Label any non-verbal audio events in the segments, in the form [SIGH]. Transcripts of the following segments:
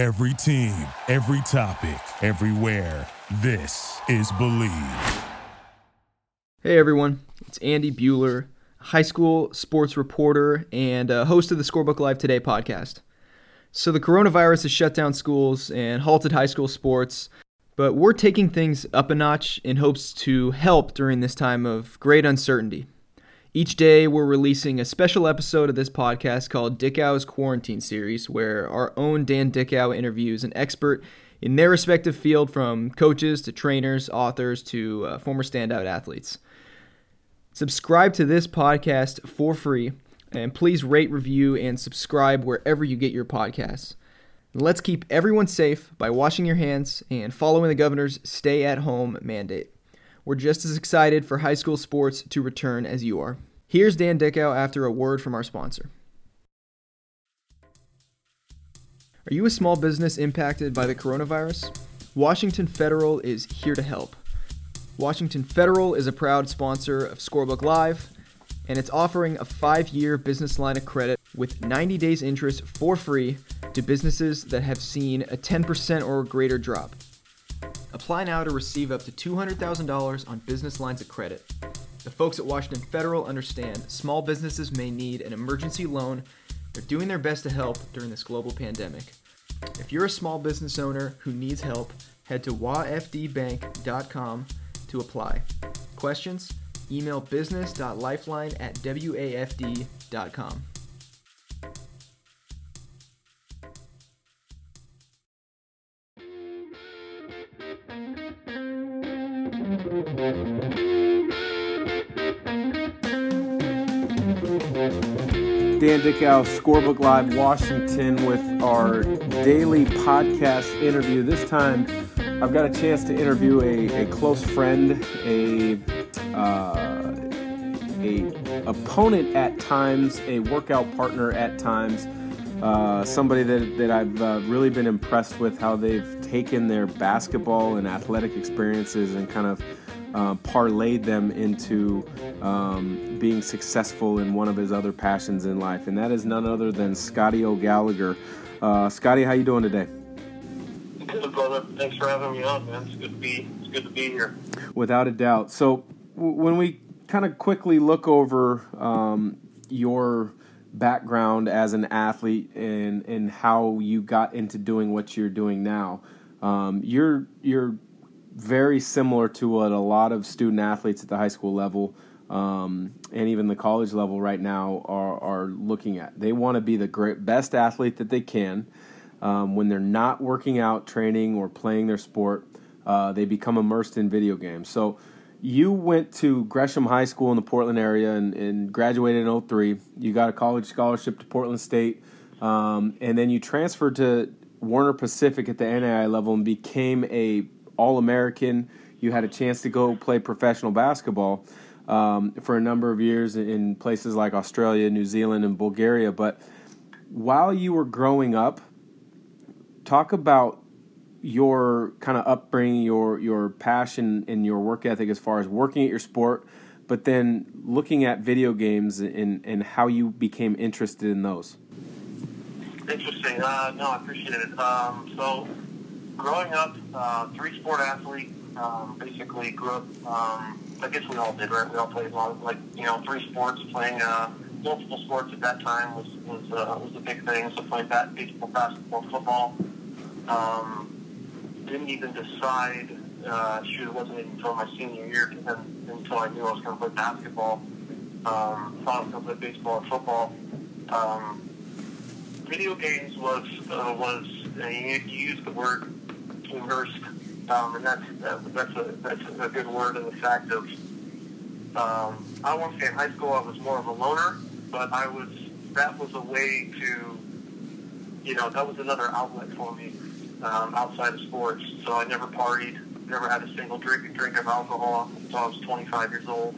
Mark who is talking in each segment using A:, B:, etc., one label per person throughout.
A: Every team, every topic, everywhere. This is Bleav.
B: Hey everyone, it's Andy Buhler, high school sports reporter and uh, host of the Scorebook Live Today podcast. So, the coronavirus has shut down schools and halted high school sports, but we're taking things up a notch in hopes to help during this time of great uncertainty. Each day, we're releasing a special episode of this podcast called Dickau's Quarantine Series, where our own Dan Dickau interviews an expert in their respective field from coaches to trainers, authors to uh, former standout athletes. Subscribe to this podcast for free, and please rate, review, and subscribe wherever you get your podcasts. Let's keep everyone safe by washing your hands and following the governor's stay at home mandate. We're just as excited for high school sports to return as you are. Here's Dan Dickau after a word from our sponsor. Are you a small business impacted by the coronavirus? Washington Federal is here to help. Washington Federal is a proud sponsor of Scorebook Live, and it's offering a five year business line of credit with 90 days interest for free to businesses that have seen a 10% or greater drop. Apply now to receive up to $200,000 on business lines of credit. The folks at Washington Federal understand small businesses may need an emergency loan. They're doing their best to help during this global pandemic. If you're a small business owner who needs help, head to wafdbank.com to apply. Questions? Email business.lifeline at wafd.com.
C: Dan Dickau, Scorebook Live, Washington, with our daily podcast interview. This time, I've got a chance to interview a, a close friend, a uh, a opponent at times, a workout partner at times, uh, somebody that, that I've uh, really been impressed with how they've taken their basketball and athletic experiences and kind of uh, parlayed them into um, being successful in one of his other passions in life, and that is none other than Scotty O'Gallagher. Uh, Scotty, how you doing today?
D: Good, brother. Thanks for having me on, man. It's good to be. It's good to be here.
C: Without a doubt. So w- when we kind of quickly look over um, your background as an athlete and and how you got into doing what you're doing now, um, you're you're very similar to what a lot of student athletes at the high school level um, and even the college level right now are, are looking at. They want to be the great, best athlete that they can. Um, when they're not working out, training, or playing their sport, uh, they become immersed in video games. So you went to Gresham High School in the Portland area and, and graduated in 03. You got a college scholarship to Portland State, um, and then you transferred to Warner Pacific at the NAIA level and became a all American. You had a chance to go play professional basketball um, for a number of years in places like Australia, New Zealand, and Bulgaria. But while you were growing up, talk about your kind of upbringing, your your passion, and your work ethic as far as working at your sport, but then looking at video games and, and how you became interested in those.
D: Interesting. Uh, no, I appreciate it. Um, so growing up, uh, three sport athlete, um, basically grew up. Um, I guess we all did, right? We all played a lot of like you know three sports. Playing uh, multiple sports at that time was was uh, was a big thing. So played that baseball, basketball, football. Um, didn't even decide. Uh, shoot, it wasn't even until my senior year until I knew I was going to play basketball. Um, thought I was going to play baseball and football. Um, video games was uh, was uh, you, you use the word immersed, um, and that's uh, that's a that's a good word in the fact of um, I won't say in high school I was more of a loner, but I was that was a way to you know that was another outlet for me um, outside of sports. So I never partied, never had a single drink drink of alcohol until I was 25 years old.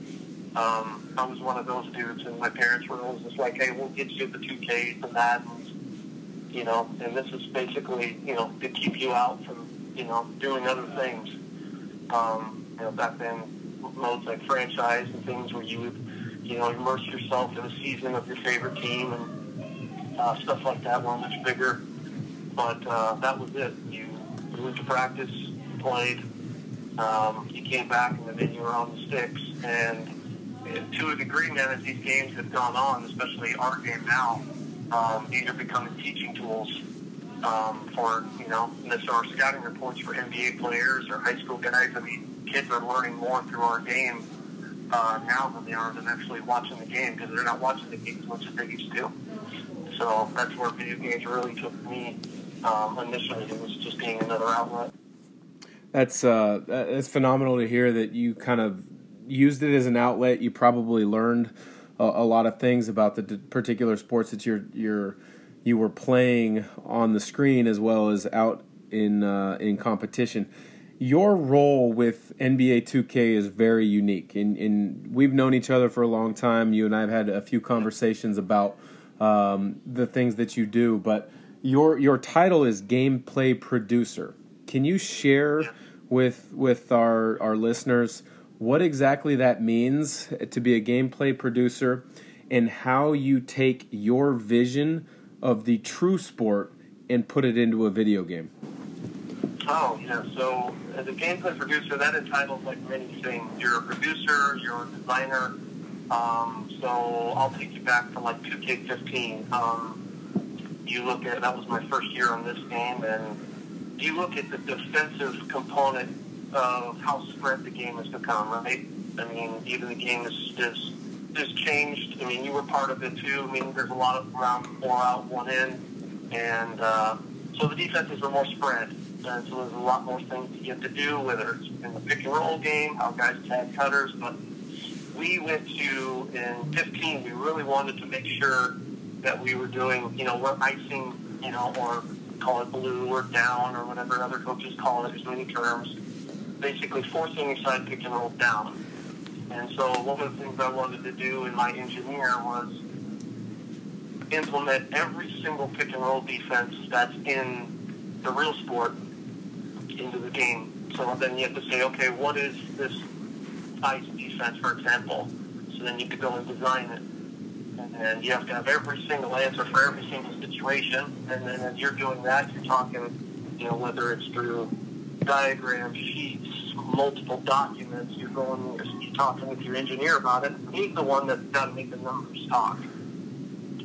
D: Um, I was one of those dudes, and my parents were always just like, "Hey, we'll get you the 2Ks and that." And, you know, and this is basically, you know, to keep you out from you know, doing other things. Um, you know, back then, modes like franchise and things where you would, you know, immerse yourself in a season of your favorite team and uh, stuff like that were much bigger. but uh, that was it. You, went to practice, played, um, you came back, and then you were on the sticks. And to a degree, man, as these games have gone on, especially our game now, um, these are becoming teaching tools um, for, you know, this are scouting reports for NBA players or high school guys. I mean, kids are learning more through our game uh, now than they are than actually watching the game because they're not watching the game as much as they used to. So that's where video games really took me um, initially. It was just being another outlet.
C: That's uh, that's phenomenal to hear that you kind of used it as an outlet. You probably learned a, a lot of things about the particular sports that you're you're you were playing on the screen as well as out in uh, in competition. Your role with NBA 2K is very unique, and, and we've known each other for a long time. You and I have had a few conversations about um, the things that you do, but your your title is gameplay producer. Can you share with with our our listeners what exactly that means to be a gameplay producer and how you take your vision of the true sport and put it into a video game?
D: Oh, yeah. So, as a gameplay producer, that entitles like many things. You're a producer, you're a designer. Um, so, I'll take you back to like 2K15. Um, you look at that was my first year on this game, and you look at the defensive component of how spread the game has become, right? I mean, even the game is, is has changed. I mean, you were part of it too. I mean, there's a lot of around four out, one in, and uh, so the defenses are more spread. And so there's a lot more things you have to do, whether it's in the pick and roll game, how guys tag cutters. But we went to in 15. We really wanted to make sure that we were doing, you know, we're icing, you know, or call it blue or down or whatever other coaches call it. There's many terms. Basically, forcing a side pick and roll down. And so one of the things I wanted to do in my engineer was implement every single pick and roll defense that's in the real sport into the game. So then you have to say, okay, what is this ice defense, for example? So then you could go and design it. And you have to have every single answer for every single situation. And then as you're doing that, you're talking, you know, whether it's through diagrams, sheets, multiple documents, you're going, talking with your engineer about it. He's the one that's got to make the numbers talk.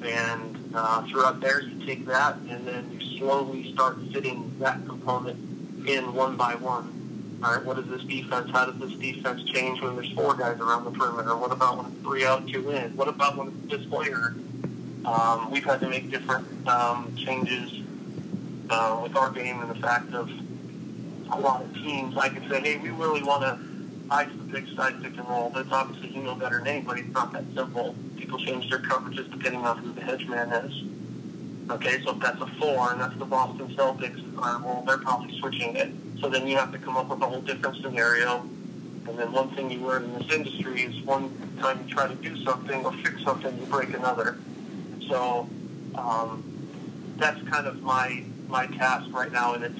D: And uh, throughout there, you take that and then you slowly start fitting that component in one by one. All right, what is this defense? How does this defense change when there's four guys around the perimeter? What about when it's three out, two in? What about when it's this player? Um, we've had to make different um, changes uh, with our game and the fact of a lot of teams. I could say, hey, we really want to ice the big side pick and roll. That's obviously you know better than anybody. It's not that simple. People change their coverages depending on who the hedge man is. Okay, so if that's a four and that's the Boston Celtics, uh, well, they're probably switching it. So then you have to come up with a whole different scenario. And then one thing you learn in this industry is one time you try to do something or fix something, you break another. So um, that's kind of my my task right now in its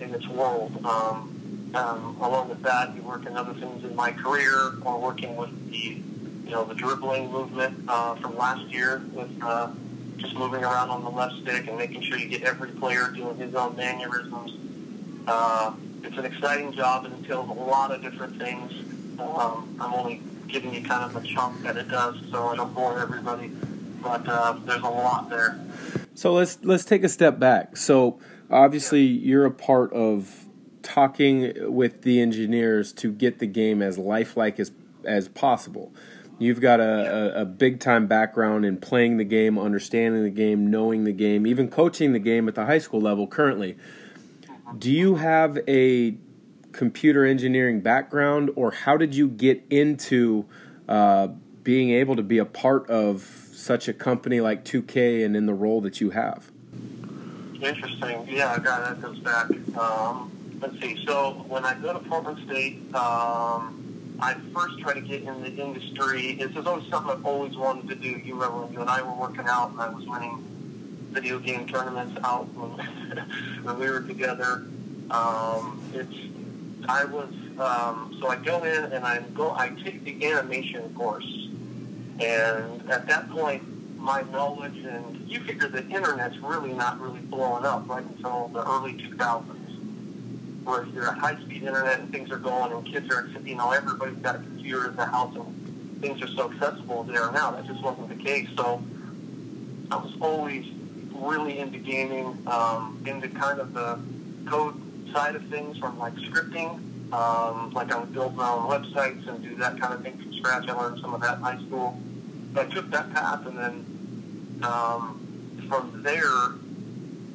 D: in its world. Um, um, along with that, you work in other things in my career, or working with the you know the dribbling movement uh, from last year with. Uh, just moving around on the left stick and making sure you get every player doing his own mannerisms. Uh, it's an exciting job and entails a lot of different things. Um, I'm only giving you kind of a chunk that it does, so I don't bore everybody. But uh, there's a lot there.
C: So let's let's take a step back. So obviously you're a part of talking with the engineers to get the game as lifelike as as possible. You've got a, a, a, big time background in playing the game, understanding the game, knowing the game, even coaching the game at the high school level currently. Do you have a computer engineering background, or how did you get into uh, being able to be a part of such a company like 2K and in the role that you have?
D: Interesting. Yeah, I got that goes back. Um, let's see. So when I go to Portland State, um, I first tried to get in the industry. This is always something I've always wanted to do. You remember when you and I were working out and I was winning video game tournaments out when, [LAUGHS] when we were together. Um, it's I was um, so I go in and I go I take the animation course, and at that point my knowledge, and you figure the internet's really not really blowing up right until the early 2000s, where you're at high-speed internet and things are going, and kids are, you know, everybody's got a computer in the house, and things are so accessible are now. That just wasn't the case. So I was always really into gaming, um, into kind of the code side of things from like scripting. Um, like I would build my own websites and do that kind of thing from scratch. I learned some of that in high school. So I took that path, and then um, from there,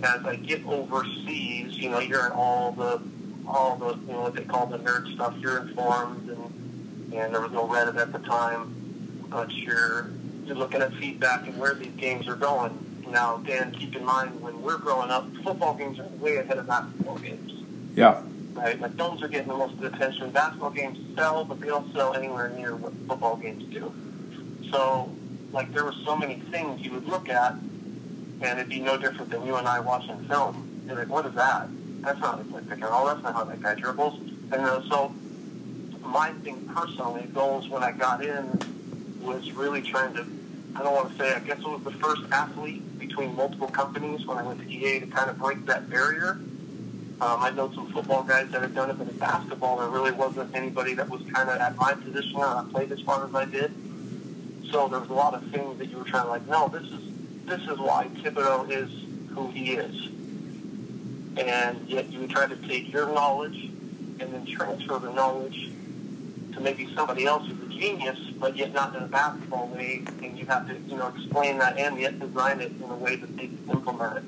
D: as I get overseas, you know, you're in all the all the you know what they call the nerd stuff. You're informed, and and there was no Reddit at the time, but you're you're looking at feedback and where these games are going. Now, Dan, keep in mind when we're growing up, football games are way ahead of basketball games.
C: Yeah.
D: Right? Like films are getting the most of the attention. Basketball games sell, but they don't sell anywhere near what football games do. So, like, there were so many things you would look at, and it'd be no different than you and I watching film. You're like, what is that? That's not a quick pick and roll. That's not how that guy dribbles. And uh, so, my thing personally, goals when I got in was really trying to, I don't want to say, I guess it was the first athlete between multiple companies when I went to EA to kind of break that barrier. Um, I know some football guys that have done it, but in basketball, there really wasn't anybody that was kind of at my position or I played as far as I did. So there was a lot of things that you were trying to like, no, this is this is why Thibodeau is who he is. And yet you would try to take your knowledge and then transfer the knowledge to maybe somebody else who's a genius, but yet not in a basketball way, and you have to, you know, explain that and yet design it in a way that they can implement it.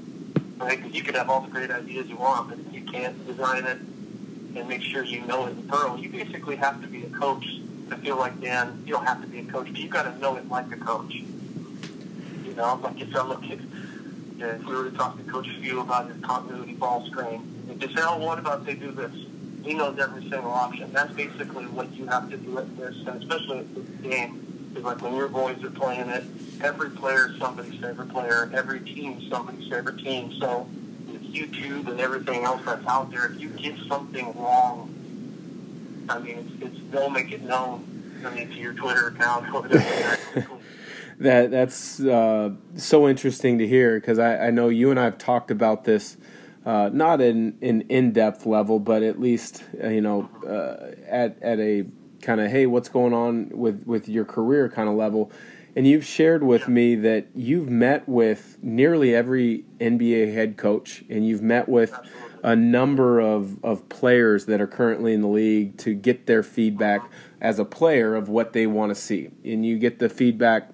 D: Right? Because you could have all the great ideas you want, but if you can't design it and make sure you know it in thorough, you basically have to be a coach. I feel like, Dan, you don't have to be a coach, but you've got to know it like a coach. You know, like if I'm a kid, if we were to talk to Coach Few about his continuity ball screen, and just say, oh, what about they do this? he knows every single option. That's basically what you have to do at this, and especially at this game, is like when your boys are playing it, every player is somebody's favorite player, every team is somebody's favorite team. So with YouTube and everything else that's out there, if you get something wrong, I mean, it's, it's they'll make it known. I mean, to your Twitter account [LAUGHS] or whatever. [LAUGHS]
C: that that's uh, so interesting to hear because I, I know you and I have talked about this uh, not in an in-depth level, but at least uh, you know uh, at at a kind of hey, what's going on with with your career kind of level. And you've shared with me that you've met with nearly every NBA head coach, and you've met with a number of, of players that are currently in the league to get their feedback as a player of what they want to see. And you get the feedback,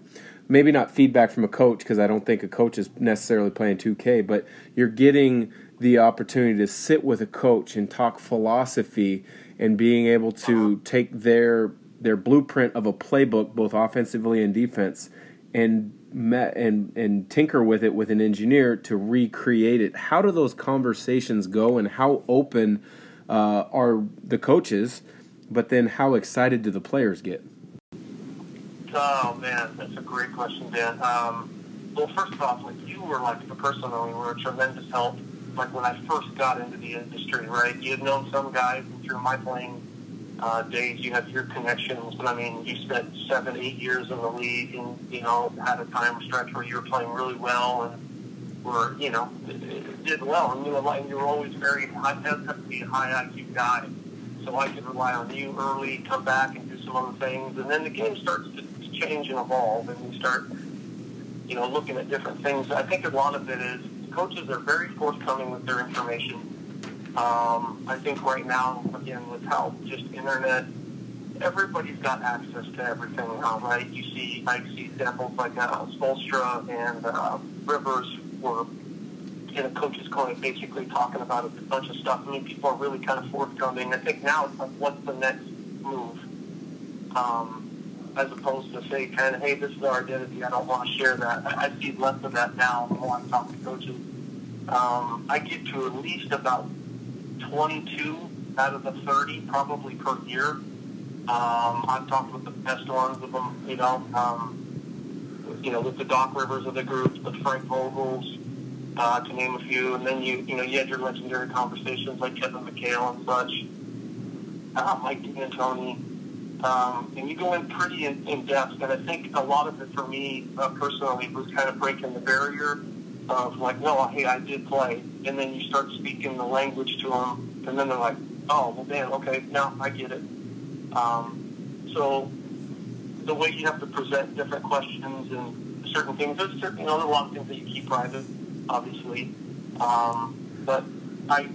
C: maybe not feedback from a coach, because I don't think a coach is necessarily playing 2K, but you're getting the opportunity to sit with a coach and talk philosophy and being able to take their their blueprint of a playbook, both offensively and defense, and met and and tinker with it with an engineer to recreate it. How do those conversations go, and how open uh, are the coaches? But then, how excited do the players get?
D: Oh man, that's a great question, Dan. Um, well, first off, like you were like personally were a tremendous help like when I first got into the industry, right? You had known some guys and through my playing uh, days, you have your connections. But I mean, you spent seven, eight years in the league, and you know had a time stretch where you were playing really well and were, you know, did well, and you were like you were always very high, to be a high IQ guy. So I could rely on you early, come back and do some other things, and then the game starts to change and evolve, and you start, you know, looking at different things. I think a lot of it is coaches are very forthcoming with their information. Um, I think right now, again, with help, just internet, everybody's got access to everything now, right? You see, I see examples like uh, Spoelstra and uh, Rivers were in a coach's corner basically talking about a bunch of stuff. I mean, people are really kind of forthcoming. I think now it's like, what's the next move? Um, as opposed to say kind of, hey, this is our identity. I don't want to share that. I, see less of that now the more I talk to coaches. Um, I get to at least about 22 out of the 30 probably per year. Um, I've talked with the best ones of them, you know, um, you know, with the Doc Rivers of the group, the Frank Vogels, uh, to name a few, and then you, you know, you had your legendary conversations like Kevin McHale and such, uh, Mike D'Antoni, um, and you go in pretty in, in depth. And I think a lot of it for me uh, personally was kind of breaking the barrier of like, no, hey, I did play, and then you start speaking the language to them, and then they're like, oh, well, damn, okay, now I get it. Um, so the way you have to present different questions and certain things, there's certain, you know, a lot of things that you keep private, obviously, um, but I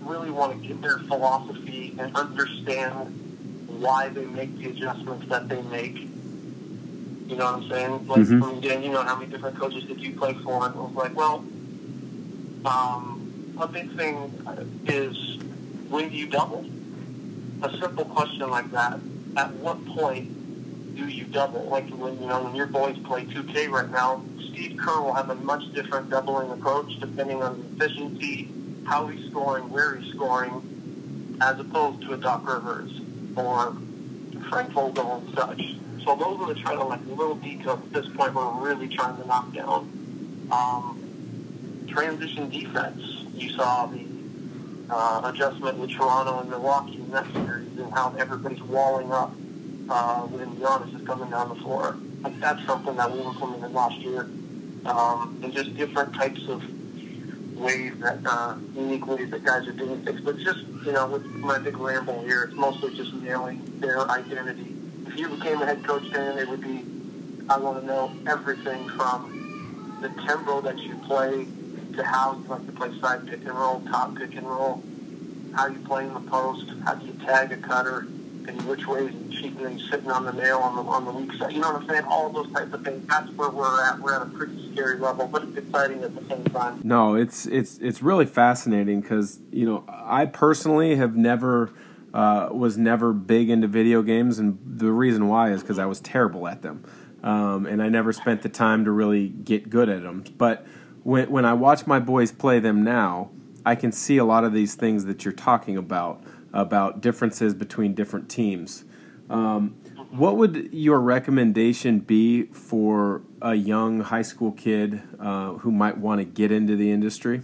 D: really want to get their philosophy and understand why they make the adjustments that they make. You know what I'm saying? Like,
C: Mhm.
D: Dan, you know how many different coaches did you play for? And it was like, well, um, a big thing is when do you double? A simple question like that. At what point do you double? Like when you know when your boys play 2K right now, Steve Kerr will have a much different doubling approach depending on the efficiency, how he's scoring, where he's scoring, as opposed to a Doc Rivers or Frank Vogel and such. So those are the kind of like little details at this point we're really trying to knock down. Um, transition defense. You saw the uh, adjustment with Toronto and Milwaukee in that series and how everybody's walling up uh, when Giannis is coming down the floor. Like that's something that we implemented last year. Um, and just different types of ways that, uh, unique ways that guys are doing things. But just, you know, with my big ramble here, it's mostly just nailing their identity. If you became a head coach, Dan, it would be, I want to know everything from the tempo that you play to how you like to play side pick and roll, top pick and roll, how you play in the post, how do you tag a cutter, and which way is he cheating and sitting on the nail on the on the weak side. You know what I'm saying? All those types of things. That's where we're at. We're at a pretty scary level, but it's exciting at the same time.
C: No, it's it's it's really fascinating because you know I personally have never uh, was never big into video games, and the reason why is because I was terrible at them, um, and I never spent the time to really get good at them. But when when I watch my boys play them now, I can see a lot of these things that you're talking about about differences between different teams. Um, what would your recommendation be for a young high school kid uh, who might want to get into the industry?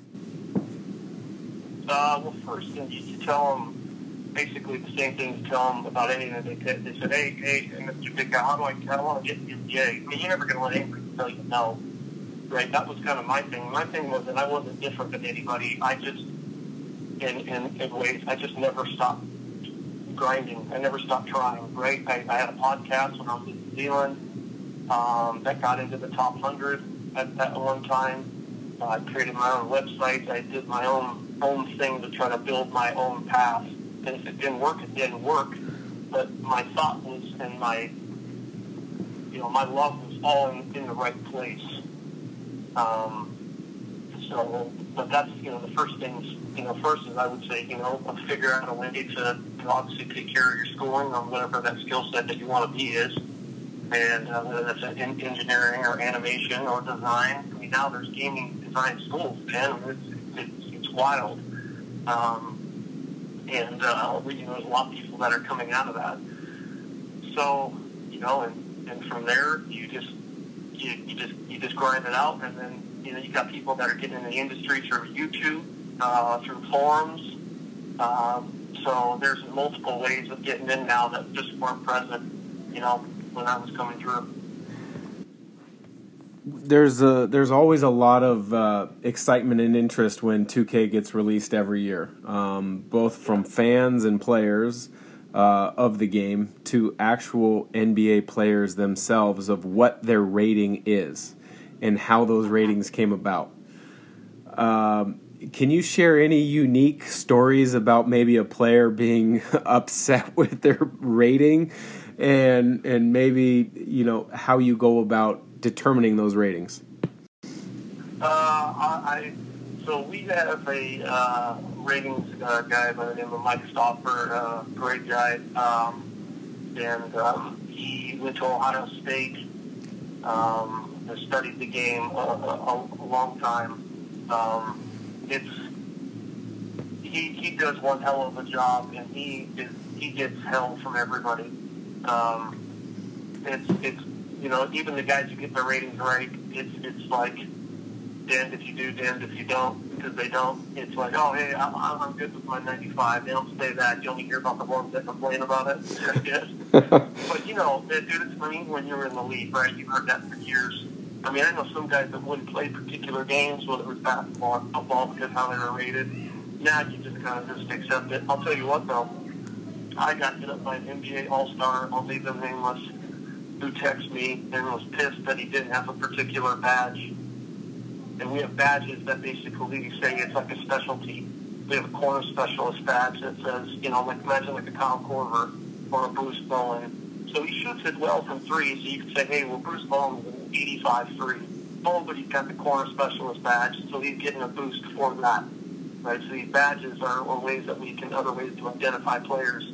D: Uh, well, first, you, you tell them basically the same thing tell them about anything they. They said, hey, hey, Mr. Big Guy, how do I, I want to get in the NBA? I mean, you're never going to let anybody tell you no. Right? That was kind of my thing. My thing was that I wasn't different than anybody. I just, in, in, in ways, I just never stopped grinding. I never stopped trying, right? I, I had a podcast when I was in New Zealand um, that got into the top 100 at, at one time. Uh, I created my own website. I did my own own thing to try to build my own path. And if it didn't work, it didn't work. But my thought was, and my, you know, my love was all in, in the right place. Um, so, but that's, you know, the first things, you know, first is I would say, you know, figure out a way to, obviously take care of your schooling on whatever that skill set that you want to be is. And uh, whether that's in engineering or animation or design. I mean, now there's gaming design schools, man. It's, it's, it's wild. Um, and, uh, we, you know, there's a lot of people that are coming out of that. So, you know, and, and from there, you just, you, you just, you just grind it out. And then, you know, you got people that are getting in the industry through YouTube, uh, through forums. Um, so there's multiple ways of getting in now that just weren't present, you know, when I was coming through.
C: There's a there's always a lot of uh, excitement and interest when 2K gets released every year, um, both from fans and players uh, of the game to actual NBA players themselves of what their rating is and how those ratings came about. Um, can you share any unique stories about maybe a player being [LAUGHS] upset [LAUGHS] with their rating? And and maybe you know how you go about determining those ratings?
D: Uh, I, so we have a uh, ratings uh, guy by the name of Mike Stauffer, uh, great guy, um, and um, he went to Ohio State, um, studied the game a, a, a long time. Um, it's he he does one hell of a job, and he is he gets hell from everybody. Um, it's it's you know even the guys who get their ratings right, it's it's like damned if you do, damned if you don't. because they don't. It's like, oh, hey, I'm, I'm good with my 95. They don't say that. You only hear about the ones that complain about it. They're [LAUGHS] but, you know, dude, it's funny when you were in the league, right? You've heard that for years. I mean, I know some guys that wouldn't play particular games, whether it was basketball or football, because how they were rated. Now you just kind of just accept it. I'll tell you what, though. I got hit up by an NBA All-Star, I'll leave them nameless, who texted me and was pissed that he didn't have a particular badge. And we have badges that basically say it's like a specialty. We have a corner specialist badge that says, you know, like imagine like a Kyle Korver or a Bruce Bowen. So he shoots it well from three, so you can say, hey, well, Bruce Bowen was 85 three. Oh, but he's got the corner specialist badge, so he's getting a boost for that. Right, so these badges are, are ways that we can, other ways to identify players.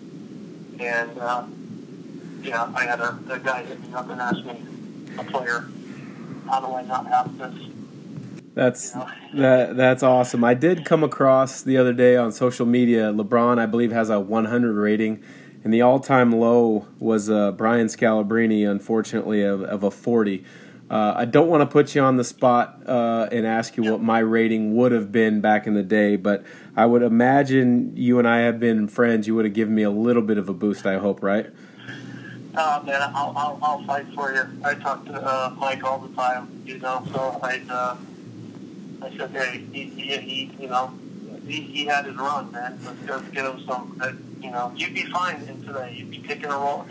D: And, uh, yeah, I had a, a guy hit me up and asked me, a player, how do I not have this?
C: That's that. That's awesome. I did come across the other day on social media. LeBron, I believe, has a 100 rating, and the all-time low was uh, Brian Scalabrine, unfortunately, of, of a 40. Uh, I don't want to put you on the spot uh, and ask you what my rating would have been back in the day, but I would imagine you and I have been friends. You would have given me a little bit of a boost. I hope, right?
D: Uh, man, I'll, I'll, I'll fight for you. I talk to uh, Mike all the time, you know, so I, uh, I said, hey, he, he, he you know, he, he had his run, man. Let's go get him some, uh, you know, you'd be fine in today. You'd be taking a role.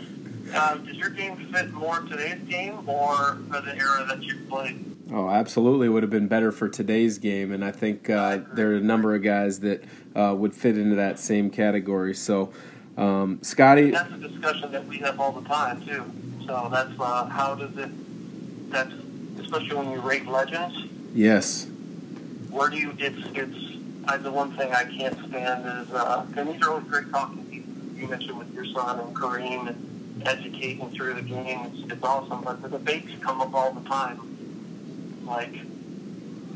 D: Uh, does your game fit more today's game or for the era that you played?
C: Oh, absolutely It would have been better for today's game, and I think uh, there are a number of guys that uh, would fit into that same category. So, um, Scotty,
D: that's a discussion that we have all the time too. So that's uh, how does it? That's especially when you rate legends.
C: Yes.
D: Where do you? It's it's. I, the one thing I can't stand is, uh, and these are always great talking people. You mentioned with your son and Kareem and educating through the game. It's, it's awesome, but the debates come up all the time. Like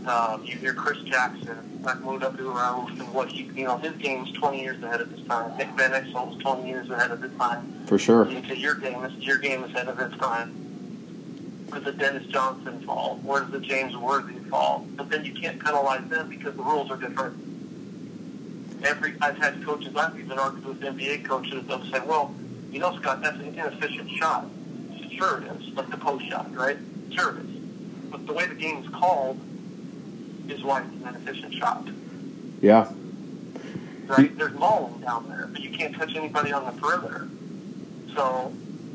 D: um, you hear Chris Jackson, Mahmoud Abdul-Rauf, and what he, you know, his game's 20 years ahead of his time. Nick Van Exel's 20 years ahead of his time.
C: For sure.
D: You say your game is your game is ahead of its time. Where does the Dennis Johnson fall? Where does the James Worthy fall? But then you can't penalize them because the rules are different. Every I've had coaches I've even argued with NBA coaches. They'll say, "Well, you know, Scott, that's an inefficient shot." Sure, it is, like the post shot, right? Sure, it is. But the way the game is called is why it's an inefficient shot.
C: Yeah.
D: Right? There's Mullen down there, but you can't touch anybody on the perimeter. So,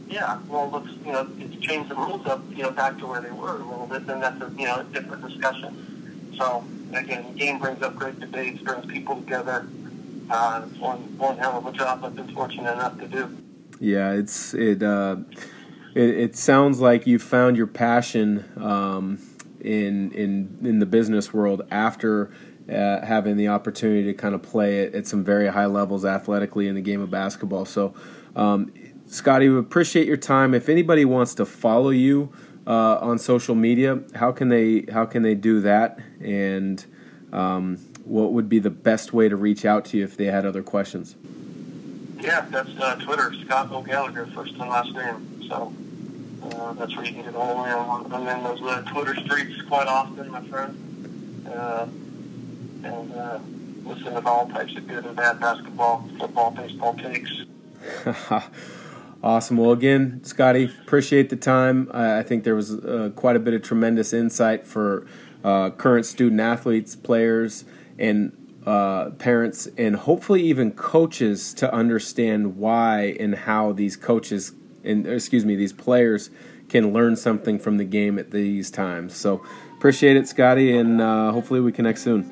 D: yeah, well, let's, you know, it's change the rules up, you know, back to where they were a little bit, then that's a, you know, a different discussion. So, again, the game brings up great debates, brings people together. Uh, it's one, one hell of a job I've been fortunate enough to do.
C: Yeah, it's, it, uh, it, it sounds like you found your passion, um, in in in the business world after uh, having the opportunity to kind of play at, at, some very high levels athletically in the game of basketball. So, um, Scotty, we appreciate your time. If anybody wants to follow you uh, on social media, how can they how can they do that? And um, what would be the best way to reach out to you if they had other questions?
D: Yeah, that's uh, Twitter, Scott O'Gallagher, first and last name. So uh, that's where you can get all the way on. I'm in those uh, Twitter streets quite often, my friend. Uh, and uh, listen to all types of good and bad basketball, football, baseball takes. [LAUGHS]
C: awesome. Well, again, Scotty, appreciate the time. I, I think there was uh, quite a bit of tremendous insight for uh, current student athletes, players, and uh, parents, and hopefully even coaches to understand why and how these coaches and excuse me, these players can learn something from the game at these times. So appreciate it, Scotty, and uh, hopefully we connect soon.